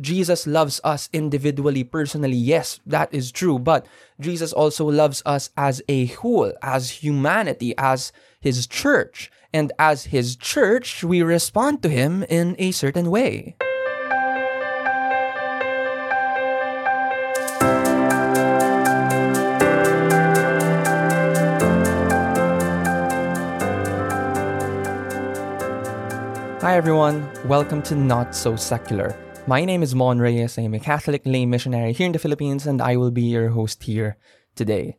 Jesus loves us individually, personally. Yes, that is true. But Jesus also loves us as a whole, as humanity, as his church. And as his church, we respond to him in a certain way. Hi everyone, welcome to Not So Secular. My name is Mon Reyes. I am a Catholic lay missionary here in the Philippines, and I will be your host here today.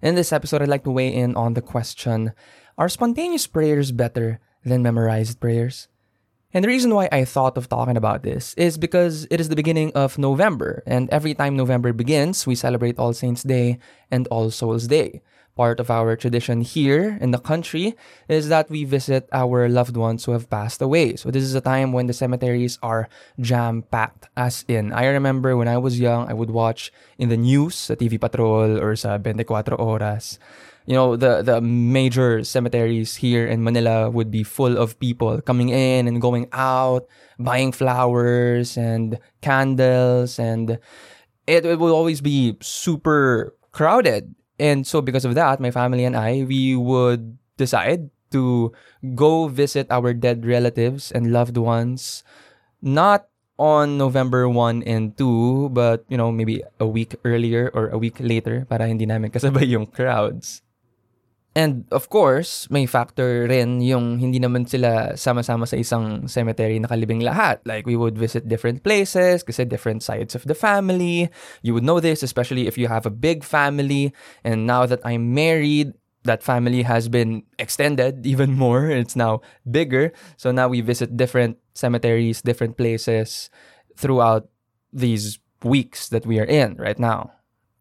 In this episode, I'd like to weigh in on the question Are spontaneous prayers better than memorized prayers? And the reason why I thought of talking about this is because it is the beginning of November, and every time November begins, we celebrate All Saints' Day and All Souls' Day part of our tradition here in the country is that we visit our loved ones who have passed away. So this is a time when the cemeteries are jam packed. As in, I remember when I was young, I would watch in the news sa TV Patrol or sa 24 Oras. You know, the, the major cemeteries here in Manila would be full of people coming in and going out, buying flowers and candles and it, it will always be super crowded and so because of that, my family and I, we would decide to go visit our dead relatives and loved ones not on November 1 and 2, but you know, maybe a week earlier or a week later para hindi namin kasabay yung crowds. And of course, may factor rin yung hindi naman sila sama-sama sa isang cemetery na kalibing lahat. Like we would visit different places kasi different sides of the family. You would know this especially if you have a big family. And now that I'm married, that family has been extended even more. It's now bigger. So now we visit different cemeteries, different places throughout these weeks that we are in right now.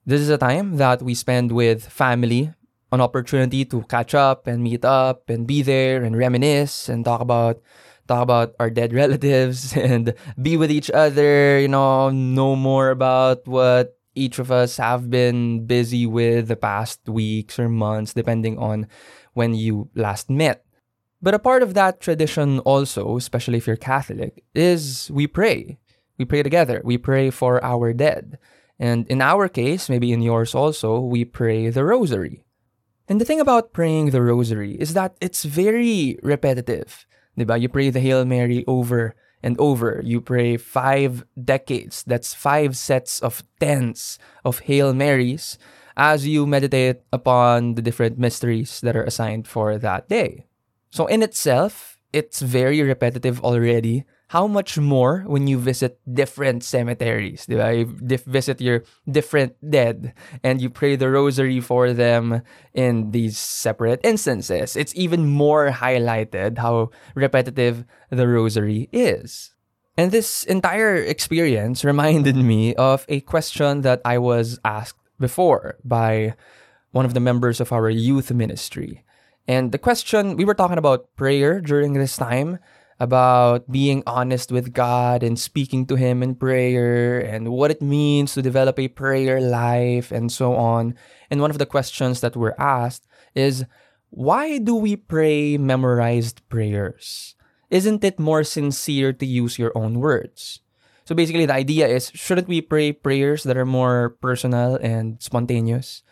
This is a time that we spend with family, an opportunity to catch up and meet up and be there and reminisce and talk about talk about our dead relatives and be with each other, you know, know more about what each of us have been busy with the past weeks or months, depending on when you last met. But a part of that tradition also, especially if you're Catholic, is we pray. We pray together. We pray for our dead. And in our case, maybe in yours also, we pray the rosary. And the thing about praying the rosary is that it's very repetitive. Diba? You pray the Hail Mary over and over. You pray five decades. That's five sets of tens of Hail Marys as you meditate upon the different mysteries that are assigned for that day. So in itself, it's very repetitive already how much more when you visit different cemeteries, diba? You visit your different dead and you pray the rosary for them in these separate instances. It's even more highlighted how repetitive the rosary is. And this entire experience reminded me of a question that I was asked before by one of the members of our youth ministry. And the question, we were talking about prayer during this time, about being honest with God and speaking to Him in prayer and what it means to develop a prayer life and so on. And one of the questions that were asked is why do we pray memorized prayers? Isn't it more sincere to use your own words? So basically, the idea is shouldn't we pray prayers that are more personal and spontaneous?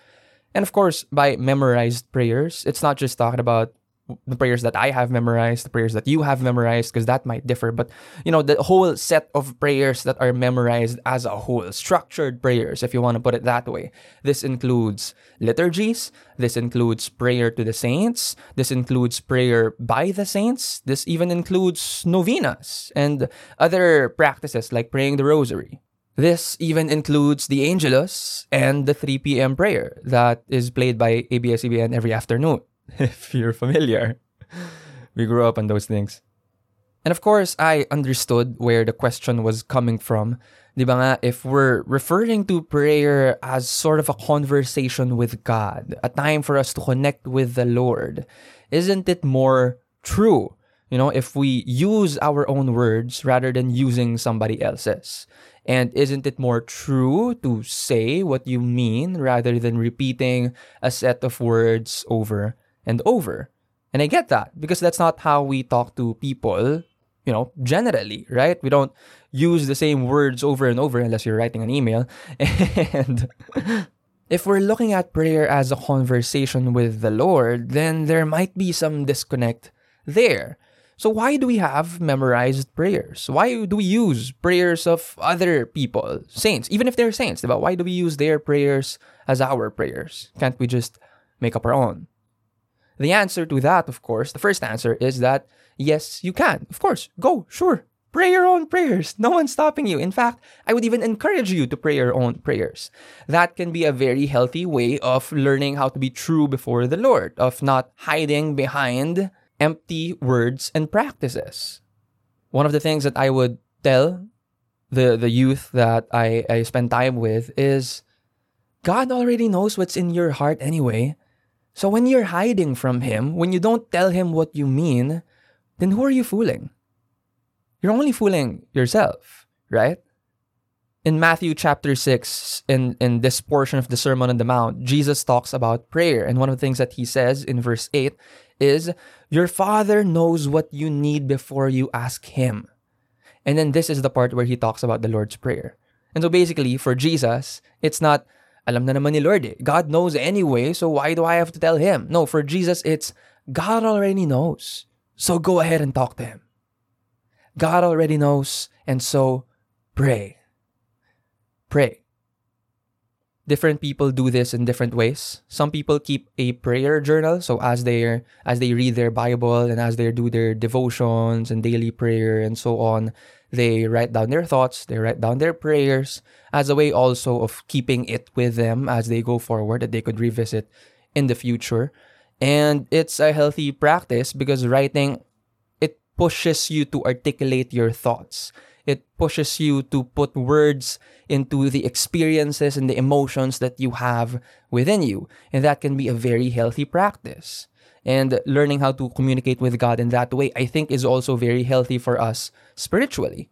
And of course, by memorized prayers, it's not just talking about the prayers that I have memorized, the prayers that you have memorized, because that might differ. But, you know, the whole set of prayers that are memorized as a whole, structured prayers, if you want to put it that way. This includes liturgies, this includes prayer to the saints, this includes prayer by the saints, this even includes novenas and other practices like praying the rosary. This even includes the Angelus and the 3 p.m. prayer that is played by ABS-CBN every afternoon. if you're familiar. We grew up on those things. And of course, I understood where the question was coming from. Di ba nga, if we're referring to prayer as sort of a conversation with God, a time for us to connect with the Lord, isn't it more true, you know, if we use our own words rather than using somebody else's? And isn't it more true to say what you mean rather than repeating a set of words over and over. And I get that because that's not how we talk to people you know, generally, right? We don't use the same words over and over unless you're writing an email. And if we're looking at prayer as a conversation with the Lord, then there might be some disconnect there. So, why do we have memorized prayers? Why do we use prayers of other people, saints, even if they're saints? But why do we use their prayers as our prayers? Can't we just make up our own? The answer to that, of course, the first answer is that yes, you can. Of course, go, sure. Pray your own prayers. No one's stopping you. In fact, I would even encourage you to pray your own prayers. That can be a very healthy way of learning how to be true before the Lord, of not hiding behind empty words and practices. One of the things that I would tell the, the youth that I, I spend time with is God already knows what's in your heart anyway. So when you're hiding from Him, when you don't tell Him what you mean, then who are you fooling? You're only fooling yourself, right? In Matthew chapter 6, in, in this portion of the Sermon on the Mount, Jesus talks about prayer. And one of the things that he says in verse 8 is, Your Father knows what you need before you ask Him. And then this is the part where he talks about the Lord's Prayer. And so basically, for Jesus, it's not, alam na naman ni Lord eh. God knows anyway, so why do I have to tell Him? No, for Jesus, it's, God already knows. So go ahead and talk to Him. God already knows, and so pray. Pray different people do this in different ways. Some people keep a prayer journal, so as they as they read their Bible and as they do their devotions and daily prayer and so on, they write down their thoughts, they write down their prayers as a way also of keeping it with them as they go forward that they could revisit in the future. And it's a healthy practice because writing it pushes you to articulate your thoughts it pushes you to put words into the experiences and the emotions that you have within you. And that can be a very healthy practice. And learning how to communicate with God in that way, I think, is also very healthy for us spiritually.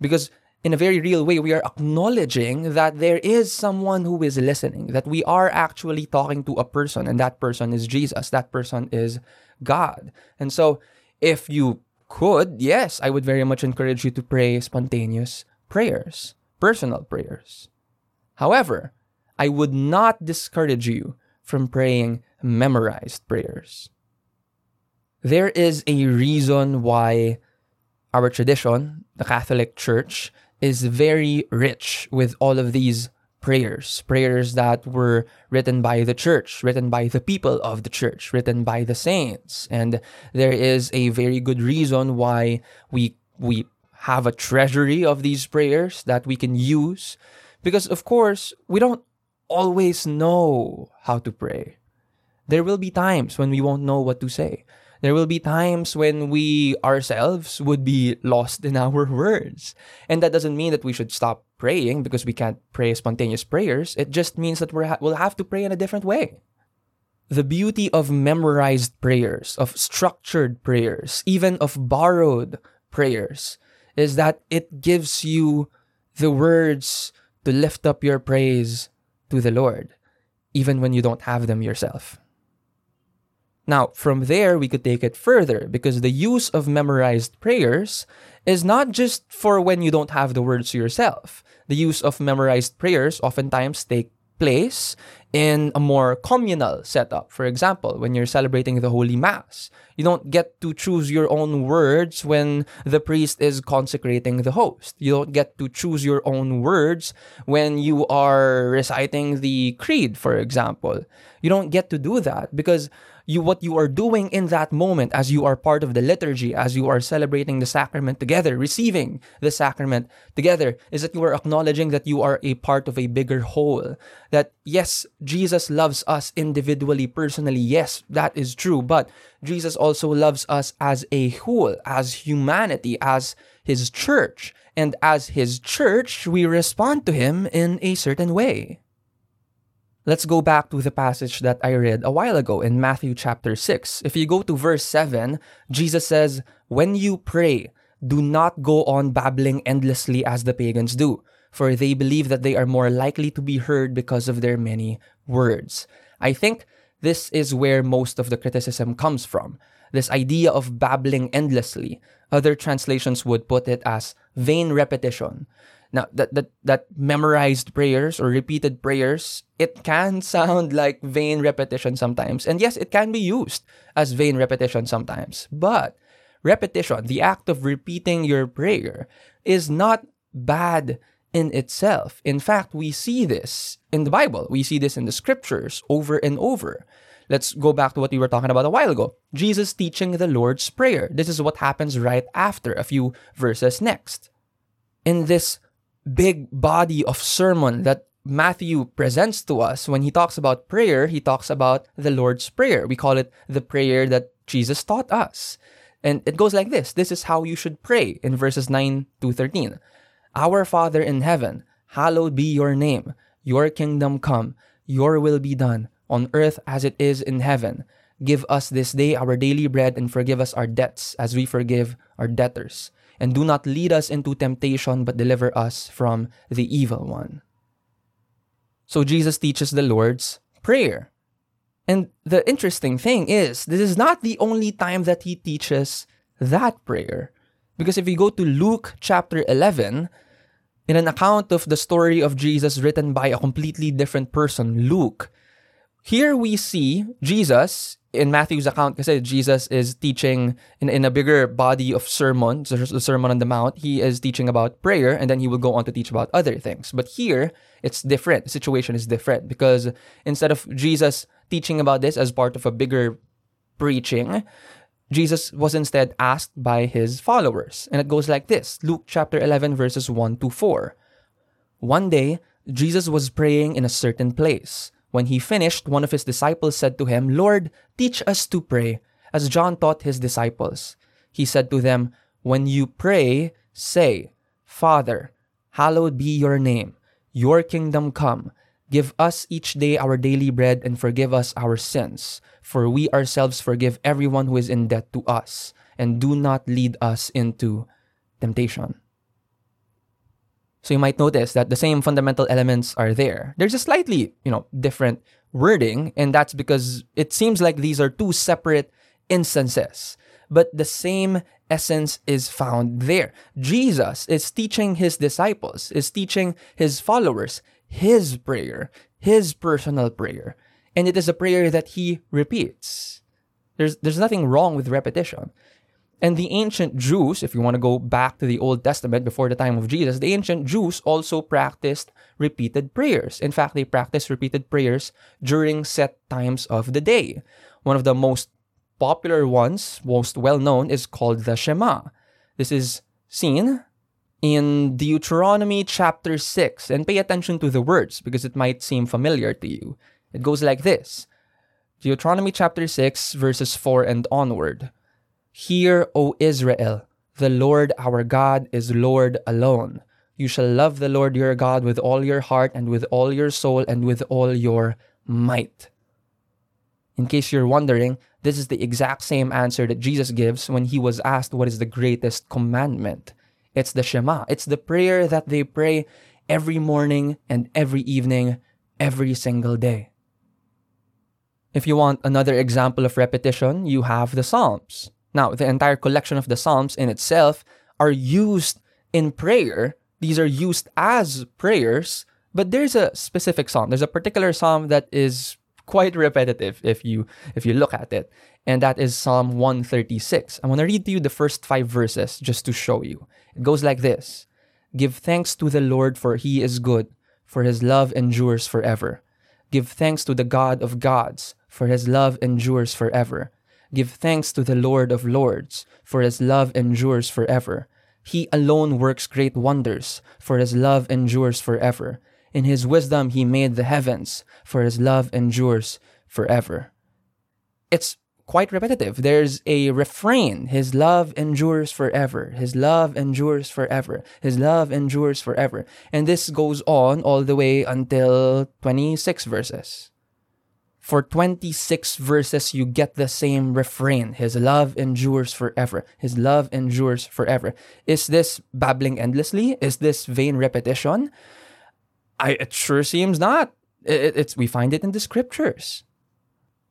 Because in a very real way, we are acknowledging that there is someone who is listening, that we are actually talking to a person, and that person is Jesus. That person is God. And so, if you could, yes, I would very much encourage you to pray spontaneous prayers, personal prayers. However, I would not discourage you from praying memorized prayers. There is a reason why our tradition, the Catholic Church, is very rich with all of these prayers, prayers that were written by the church, written by the people of the church, written by the saints. And there is a very good reason why we we have a treasury of these prayers that we can use because of course, we don't always know how to pray. There will be times when we won't know what to say. There will be times when we ourselves would be lost in our words. And that doesn't mean that we should stop praying because we can't pray spontaneous prayers. It just means that we we'll have to pray in a different way. The beauty of memorized prayers, of structured prayers, even of borrowed prayers, is that it gives you the words to lift up your praise to the Lord, even when you don't have them yourself. Now, from there, we could take it further because the use of memorized prayers is not just for when you don't have the words yourself. The use of memorized prayers oftentimes take place in a more communal setup. For example, when you're celebrating the Holy Mass, you don't get to choose your own words when the priest is consecrating the host. You don't get to choose your own words when you are reciting the creed, for example. You don't get to do that because you what you are doing in that moment as you are part of the liturgy, as you are celebrating the sacrament together, receiving the sacrament together, is that you are acknowledging that you are a part of a bigger whole. That yes, Jesus loves us individually, personally, yes, that is true, but Jesus also loves us as a whole, as humanity, as his church. And as his church, we respond to him in a certain way. Let's go back to the passage that I read a while ago in Matthew chapter 6. If you go to verse 7, Jesus says, When you pray, do not go on babbling endlessly as the pagans do, for they believe that they are more likely to be heard because of their many words. I think this is where most of the criticism comes from. This idea of babbling endlessly, Other translations would put it as vain repetition. Now, that, that, that memorized prayers or repeated prayers, it can sound like vain repetition sometimes. And yes, it can be used as vain repetition sometimes. But repetition, the act of repeating your prayer, is not bad in itself. In fact, we see this in the Bible. We see this in the scriptures over and over. Let's go back to what we were talking about a while ago. Jesus teaching the Lord's Prayer. This is what happens right after a few verses next. In this big body of sermon that Matthew presents to us when he talks about prayer, he talks about the Lord's Prayer. We call it the prayer that Jesus taught us. And it goes like this This is how you should pray in verses 9 to 13. Our Father in heaven, hallowed be your name. Your kingdom come, your will be done, on earth as it is in heaven. Give us this day our daily bread and forgive us our debts as we forgive our debtors. And do not lead us into temptation, but deliver us from the evil one. So Jesus teaches the Lord's Prayer. And the interesting thing is, this is not the only time that he teaches that prayer. Because if you go to Luke chapter 11, in an account of the story of Jesus written by a completely different person, Luke, here we see Jesus in Matthew's account because Jesus is teaching in, in a bigger body of sermon, the Sermon on the Mount. He is teaching about prayer and then he will go on to teach about other things. But here, it's different. The situation is different because instead of Jesus teaching about this as part of a bigger preaching, Jesus was instead asked by his followers. And it goes like this Luke chapter 11, verses 1 to 4. One day, Jesus was praying in a certain place. When he finished, one of his disciples said to him, Lord, teach us to pray, as John taught his disciples. He said to them, When you pray, say, Father, hallowed be your name, your kingdom come. Give us each day our daily bread and forgive us our sins, for we ourselves forgive everyone who is in debt to us, and do not lead us into temptation. So you might notice that the same fundamental elements are there. There's a slightly, you know, different wording, and that's because it seems like these are two separate instances, but the same essence is found there. Jesus is teaching his disciples, is teaching his followers his prayer, his personal prayer. And it is a prayer that he repeats. There's, there's nothing wrong with repetition. And the ancient Jews, if you want to go back to the Old Testament before the time of Jesus, the ancient Jews also practiced repeated prayers. In fact, they practiced repeated prayers during set times of the day. One of the most popular ones, most well known, is called the Shema. This is seen in Deuteronomy chapter 6, and pay attention to the words because it might seem familiar to you. It goes like this Deuteronomy chapter 6, verses 4 and onward. Hear, O Israel, the Lord our God is Lord alone. You shall love the Lord your God with all your heart and with all your soul and with all your might. In case you're wondering, this is the exact same answer that Jesus gives when he was asked what is the greatest commandment. It's the Shema. It's the prayer that they pray every morning and every evening, every single day. If you want another example of repetition, you have the Psalms. Now, the entire collection of the Psalms in itself are used in prayer. These are used as prayers, but there's a specific psalm. There's a particular psalm that is quite repetitive if you if you look at it and that is Psalm 136. I'm going to read to you the first five verses just to show you. It goes like this Give thanks to the Lord, for he is good, for his love endures forever. Give thanks to the God of gods, for his love endures forever. Give thanks to the Lord of lords, for his love endures forever. He alone works great wonders, for his love endures forever. In his wisdom he made the heavens, for his love endures forever. It's quite repetitive. There's a refrain His love endures forever. His love endures forever. His love endures forever. And this goes on all the way until 26 verses. For 26 verses, you get the same refrain His love endures forever. His love endures forever. Is this babbling endlessly? Is this vain repetition? I, it sure seems not. It, it's, we find it in the scriptures.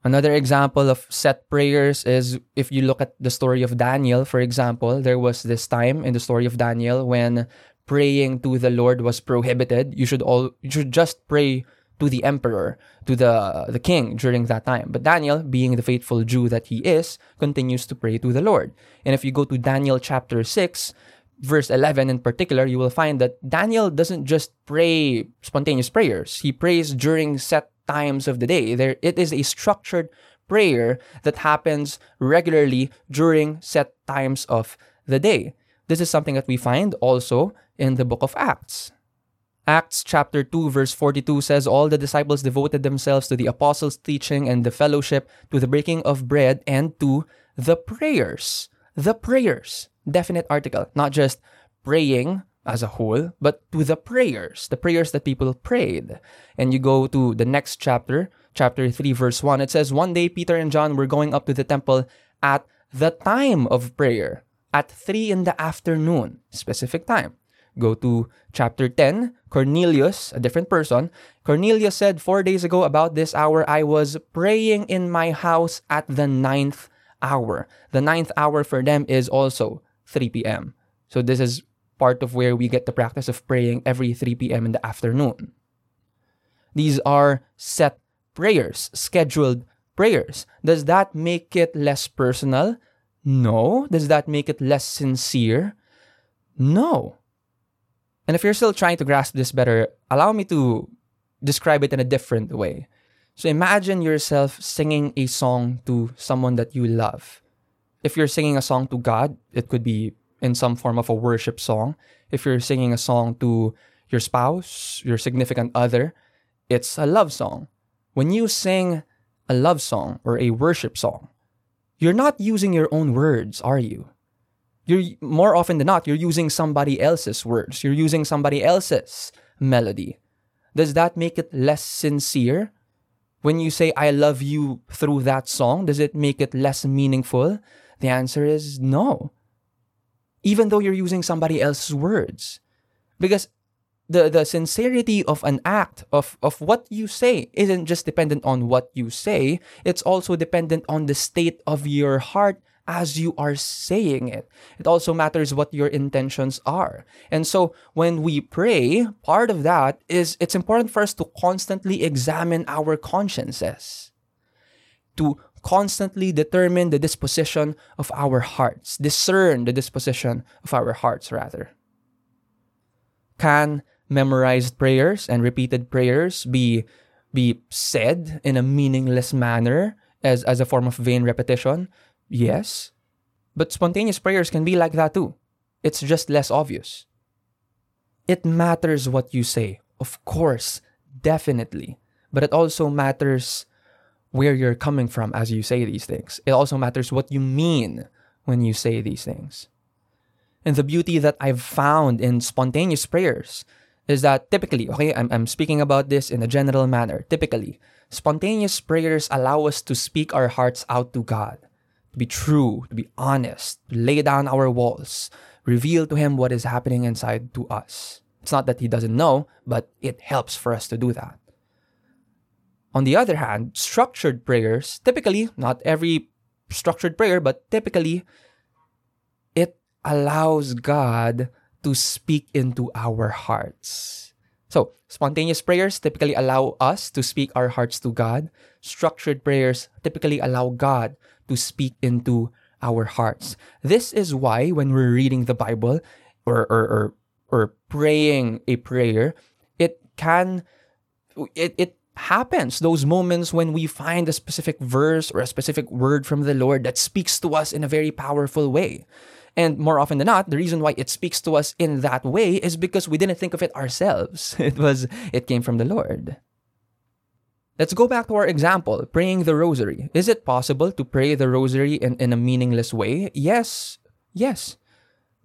Another example of set prayers is if you look at the story of Daniel, for example, there was this time in the story of Daniel when praying to the Lord was prohibited. You should all you should just pray to the emperor, to the the king during that time. But Daniel, being the faithful Jew that he is, continues to pray to the Lord. And if you go to Daniel chapter 6, verse 11 in particular, you will find that Daniel doesn't just pray spontaneous prayers. He prays during set times of the day. There, it is a structured prayer that happens regularly during set times of the day. This is something that we find also in the book of Acts. Acts chapter 2 verse 42 says all the disciples devoted themselves to the apostles' teaching and the fellowship, to the breaking of bread and to the prayers. The prayers. Definite article, not just praying as a whole, but to the prayers, the prayers that people prayed. And you go to the next chapter, chapter 3, verse 1. It says, One day Peter and John were going up to the temple at the time of prayer, at 3 in the afternoon, specific time. Go to chapter 10, Cornelius, a different person. Cornelius said, Four days ago, about this hour, I was praying in my house at the ninth hour. The ninth hour for them is also 3 p.m. So this is part of where we get the practice of praying every 3 p.m. in the afternoon. These are set prayers, scheduled prayers. Does that make it less personal? No. Does that make it less sincere? No. And if you're still trying to grasp this better, allow me to describe it in a different way. So imagine yourself singing a song to someone that you love. If you're singing a song to God, it could be in some form of a worship song. If you're singing a song to your spouse, your significant other, it's a love song. When you sing a love song or a worship song, you're not using your own words, are you? You're more often than not, you're using somebody else's words. You're using somebody else's melody. Does that make it less sincere? When you say I love you through that song, does it make it less meaningful? The answer is no even though you're using somebody else's words. Because the, the sincerity of an act, of, of what you say, isn't just dependent on what you say, it's also dependent on the state of your heart as you are saying it. It also matters what your intentions are. And so when we pray, part of that is it's important for us to constantly examine our consciences, to constantly determine the disposition of our hearts, discern the disposition of our hearts, rather. Can memorized prayers and repeated prayers be, be said in a meaningless manner as, as a form of vain repetition? Yes. But spontaneous prayers can be like that too. It's just less obvious. It matters what you say, of course, definitely. But it also matters where you're coming from as you say these things. It also matters what you mean when you say these things. And the beauty that I've found in spontaneous prayers is that typically, okay, I'm, I'm speaking about this in a general manner. Typically, spontaneous prayers allow us to speak our hearts out to God, to be true, to be honest, to lay down our walls, reveal to Him what is happening inside to us. It's not that He doesn't know, but it helps for us to do that. On the other hand, structured prayers, typically, not every structured prayer, but typically, it allows God to speak into our hearts. So, spontaneous prayers typically allow us to speak our hearts to God. Structured prayers typically allow God to speak into our hearts. This is why when we're reading the Bible or or or, or praying a prayer, it can it, it happens, those moments when we find a specific verse or a specific word from the Lord that speaks to us in a very powerful way. And more often than not, the reason why it speaks to us in that way is because we didn't think of it ourselves. It was it came from the Lord. Let's go back to our example, praying the rosary. Is it possible to pray the rosary in, in a meaningless way? Yes. Yes.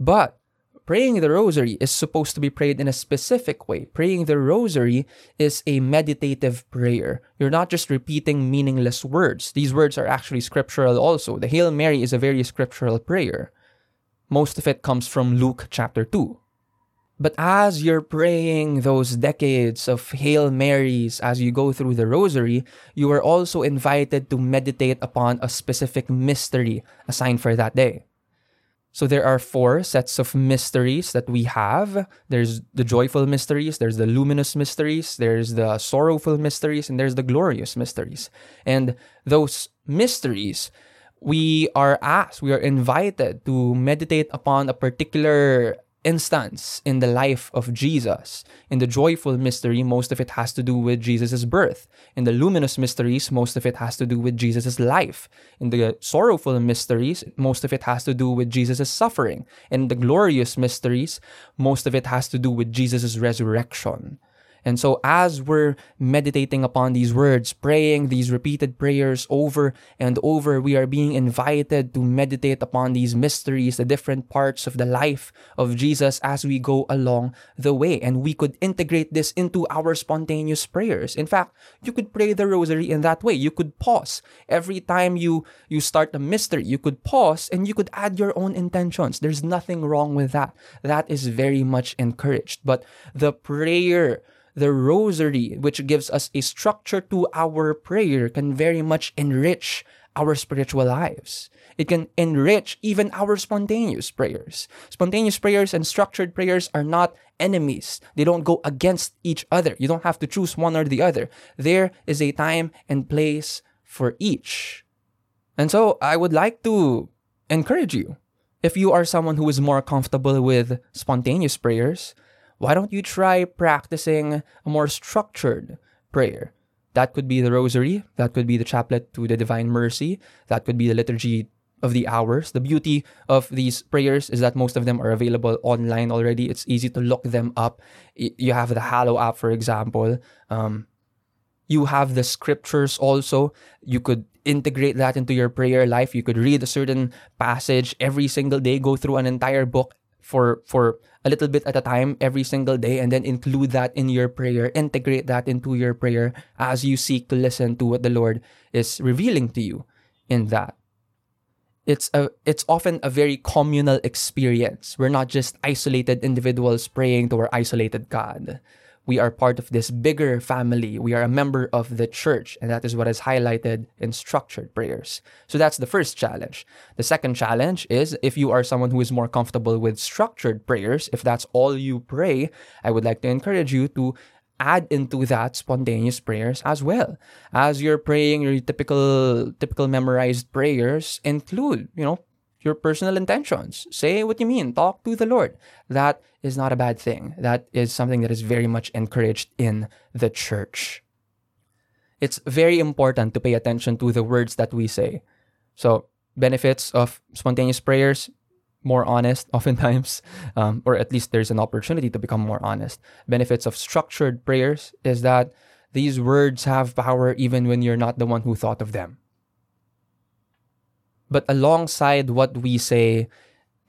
But praying the rosary is supposed to be prayed in a specific way. Praying the rosary is a meditative prayer. You're not just repeating meaningless words. These words are actually scriptural also. The Hail Mary is a very scriptural prayer. Most of it comes from Luke chapter 2. But as you're praying those decades of Hail Marys as you go through the rosary, you are also invited to meditate upon a specific mystery assigned for that day. So there are four sets of mysteries that we have. There's the joyful mysteries, there's the luminous mysteries, there's the sorrowful mysteries, and there's the glorious mysteries. And those mysteries, we are asked, we are invited to meditate upon a particular instance in the life of Jesus. In the joyful mystery, most of it has to do with Jesus' birth. In the luminous mysteries, most of it has to do with Jesus' life. In the sorrowful mysteries, most of it has to do with Jesus' suffering. In the glorious mysteries, most of it has to do with Jesus' resurrection. And so, as we're meditating upon these words, praying these repeated prayers over and over, we are being invited to meditate upon these mysteries, the different parts of the life of Jesus as we go along the way. And we could integrate this into our spontaneous prayers. In fact, you could pray the rosary in that way. You could pause every time you, you start a mystery. You could pause and you could add your own intentions. There's nothing wrong with that. That is very much encouraged. But the prayer the rosary, which gives us a structure to our prayer, can very much enrich our spiritual lives. It can enrich even our spontaneous prayers. Spontaneous prayers and structured prayers are not enemies. They don't go against each other. You don't have to choose one or the other. There is a time and place for each. And so I would like to encourage you. If you are someone who is more comfortable with spontaneous prayers, why don't you try practicing a more structured prayer? That could be the rosary, that could be the chaplet to the divine mercy, that could be the liturgy of the hours. The beauty of these prayers is that most of them are available online already. It's easy to look them up. You have the Hallow app, for example. Um, you have the scriptures also. You could integrate that into your prayer life. You could read a certain passage every single day, go through an entire book for for a little bit at a time every single day and then include that in your prayer integrate that into your prayer as you seek to listen to what the lord is revealing to you in that. It's a it's often a very communal experience. We're not just isolated individuals praying to our isolated god we are part of this bigger family. We are a member of the church, and that is what is highlighted in structured prayers. So that's the first challenge. The second challenge is if you are someone who is more comfortable with structured prayers, if that's all you pray, I would like to encourage you to add into that spontaneous prayers as well. As you're praying your typical typical memorized prayers, include, you know, your personal intentions. Say what you mean. Talk to the Lord. That is not a bad thing. That is something that is very much encouraged in the church. It's very important to pay attention to the words that we say. So, benefits of spontaneous prayers, more honest oftentimes, um, or at least there's an opportunity to become more honest. Benefits of structured prayers is that these words have power even when you're not the one who thought of them. But alongside what we say,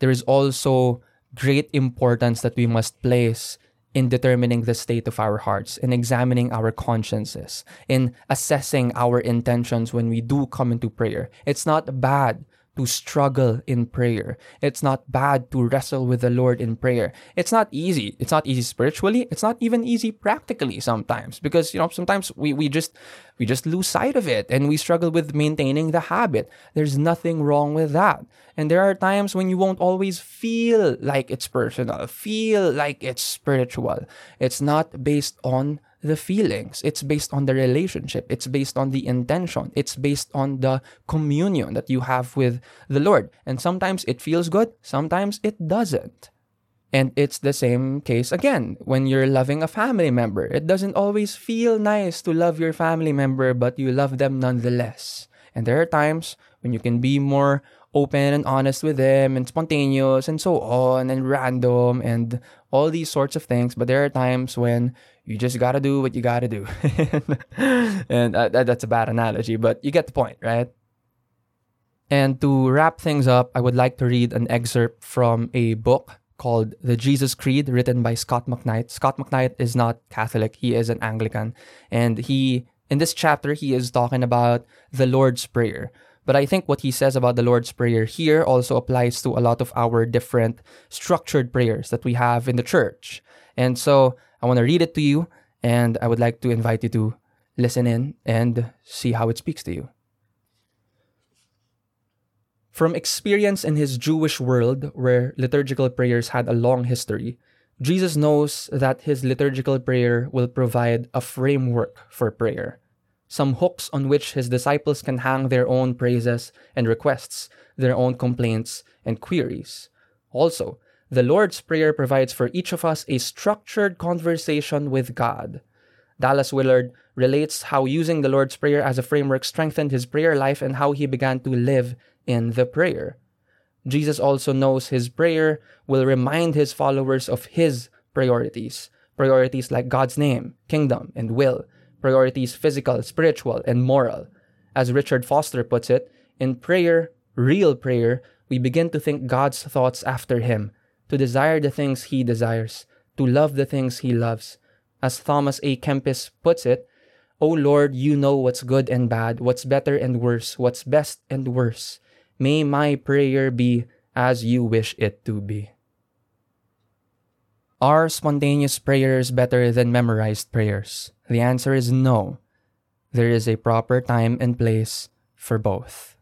there is also great importance that we must place in determining the state of our hearts, in examining our consciences, in assessing our intentions when we do come into prayer. It's not bad to struggle in prayer. It's not bad to wrestle with the Lord in prayer. It's not easy. It's not easy spiritually. It's not even easy practically sometimes because you know sometimes we we just we just lose sight of it and we struggle with maintaining the habit. There's nothing wrong with that. And there are times when you won't always feel like it's personal, feel like it's spiritual. It's not based on the feelings. It's based on the relationship. It's based on the intention. It's based on the communion that you have with the Lord. And sometimes it feels good, sometimes it doesn't. And it's the same case again when you're loving a family member. It doesn't always feel nice to love your family member, but you love them nonetheless. And there are times when you can be more open and honest with them and spontaneous and so on and random and all these sorts of things. But there are times when you just gotta do what you gotta do. and uh, that's a bad analogy, but you get the point, right? And to wrap things up, I would like to read an excerpt from a book called The Jesus Creed, written by Scot McKnight. Scot McKnight is not Catholic, he is an Anglican. And he, in this chapter, he is talking about the Lord's Prayer. But I think what he says about the Lord's Prayer here also applies to a lot of our different structured prayers that we have in the church. And so I want to read it to you, and I would like to invite you to listen in and see how it speaks to you. From experience in his Jewish world, where liturgical prayers had a long history, Jesus knows that his liturgical prayer will provide a framework for prayer some hooks on which his disciples can hang their own praises and requests, their own complaints and queries. Also, the Lord's Prayer provides for each of us a structured conversation with God. Dallas Willard relates how using the Lord's Prayer as a framework strengthened his prayer life and how he began to live in the prayer. Jesus also knows his prayer will remind his followers of his priorities, priorities like God's name, kingdom, and will, priorities physical, spiritual, and moral. As Richard Foster puts it, in prayer, real prayer, we begin to think God's thoughts after Him, to desire the things He desires, to love the things He loves. As Thomas à Kempis puts it, O Lord, you know what's good and bad, what's better and worse, what's best and worse. May my prayer be as you wish it to be. Are spontaneous prayers better than memorized prayers? The answer is no. There is a proper time and place for both.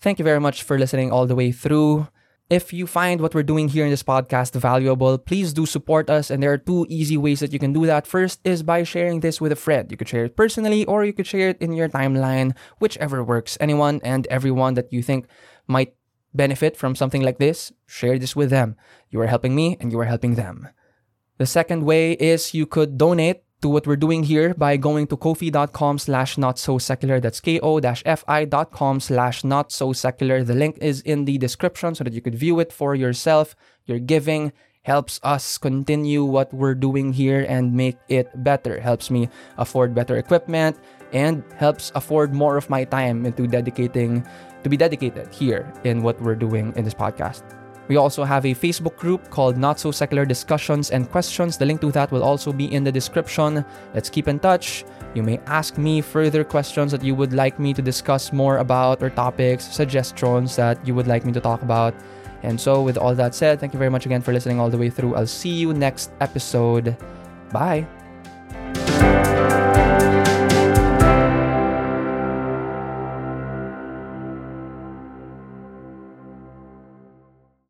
Thank you very much for listening all the way through. If you find what we're doing here in this podcast valuable, please do support us. And there are two easy ways that you can do that. First is by sharing this with a friend. You could share it personally or you could share it in your timeline, whichever works. Anyone and everyone that you think might benefit from something like this, share this with them. You are helping me and you are helping them. The second way is you could donate to what we're doing here by going to ko-fi.com slash not so secular. That's ko-fi.com slash not so secular. The link is in the description so that you could view it for yourself. Your giving helps us continue what we're doing here and make it better. Helps me afford better equipment and helps afford more of my time into dedicating to be dedicated here in what we're doing in this podcast. We also have a Facebook group called Not So Secular Discussions and Questions. The link to that will also be in the description. Let's keep in touch. You may ask me further questions that you would like me to discuss more about or topics, suggestions that you would like me to talk about. And so, with all that said, thank you very much again for listening all the way through. I'll see you next episode. Bye.